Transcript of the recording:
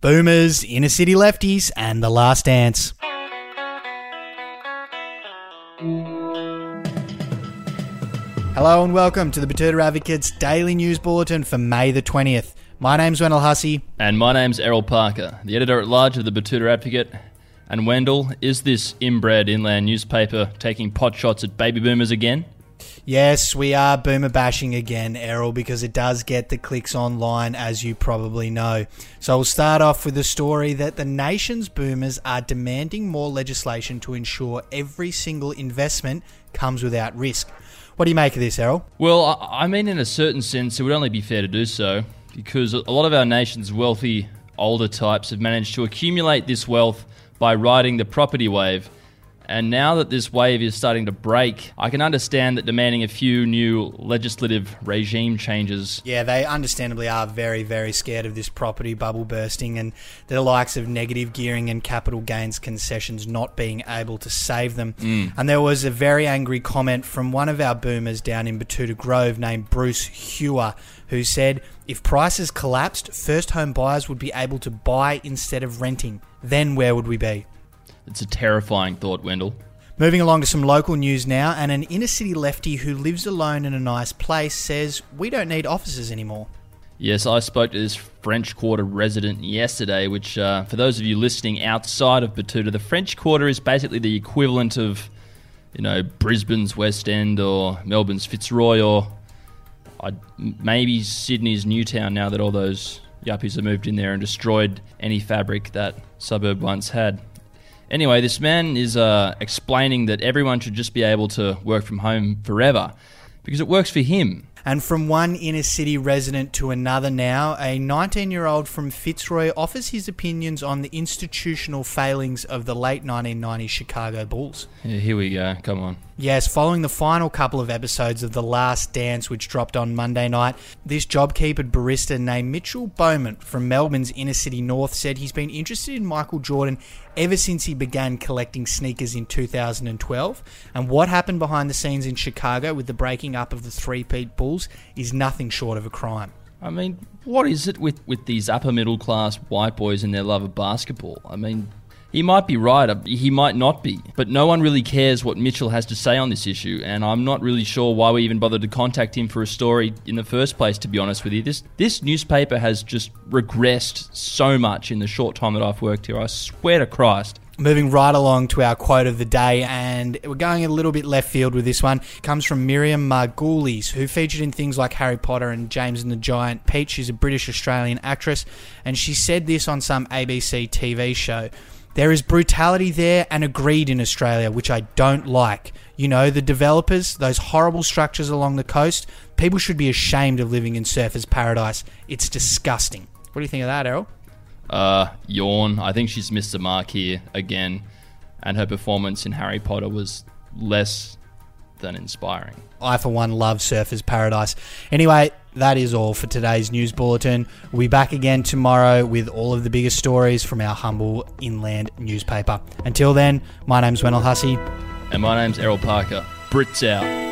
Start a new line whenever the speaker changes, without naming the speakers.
Boomers, Inner City Lefties, and The Last Dance. Hello and welcome to the Betoota Advocates Daily News Bulletin for May the 20th. My name's Wendell Hussey.
And my name's Errol Parker, the editor at large of the Betoota Advocate. And Wendell, is this inbred inland newspaper taking pot shots at baby boomers again?
Yes, we are boomer bashing again, Errol, because it does get the clicks online, as you probably know. So we'll start off with the story that the nation's boomers are demanding more legislation to ensure every single investment comes without risk. What do you make of this, Errol?
Well, I mean, in a certain sense, it would only be fair to do so because a lot of our nation's wealthy older types have managed to accumulate this wealth by riding the property wave. And now that this wave is starting to break, I can understand that demanding a few new legislative regime changes.
Yeah, they understandably are very, very scared of this property bubble bursting and the likes of negative gearing and capital gains concessions not being able to save them. Mm. And there was a very angry comment from one of our boomers down in Betoota Grove named Bruce Hewer, who said, If prices collapsed, first home buyers would be able to buy instead of renting. Then where would we be?
It's a terrifying thought, Wendell.
Moving along to some local news now, and an inner city lefty who lives alone in a nice place says, We don't need offices anymore.
Yes, I spoke to this French Quarter resident yesterday, which, uh, for those of you listening outside of Betoota, the French Quarter is basically the equivalent of, you know, Brisbane's West End or Melbourne's Fitzroy or i maybe Sydney's Newtown now that all those yuppies have moved in there and destroyed any fabric that suburb once had. Anyway, this man is uh, explaining that everyone should just be able to work from home forever because it works for him.
And from one inner city resident to another now, a 19 year old from Fitzroy offers his opinions on the institutional failings of the late 1990s Chicago Bulls.
Yeah, here we go. Come on.
Yes, following the final couple of episodes of The Last Dance, which dropped on Monday night, this JobKeeper barista named Mitchell Bowman from Melbourne's inner city north said he's been interested in Michael Jordan ever since he began collecting sneakers in 2012. And what happened behind the scenes in Chicago with the breaking up of the three-peat Is nothing short of a crime.
I mean, what is it with, with these upper middle class white boys and their love of basketball? I mean, he might be right, uh, he might not be, but no one really cares what Mitchell has to say on this issue, and I'm not really sure why we even bothered to contact him for a story in the first place, to be honest with you. This, this newspaper has just regressed so much in the short time that I've worked here, I swear to Christ.
Moving right along to our quote of the day, and we're going a little bit left field with this one. Comes from Miriam Margolyes, who featured in things like Harry Potter and James and the Giant Peach. She's a British Australian actress, and she said this on some ABC TV show. There is brutality there and a greed in Australia, which I don't like. You know, the developers, those horrible structures along the coast, people should be ashamed of living in surfers' paradise. It's disgusting. What do you think of that, Errol?
Uh, yawn. I think she's missed the mark here again, and her performance in Harry Potter was less than inspiring.
I, for one, love Surfers Paradise. Anyway, that is all for today's news bulletin. We'll be back again tomorrow with all of the biggest stories from our humble inland newspaper. Until then, my name's Wendell Hussey.
And my name's Errol Parker. Brits out.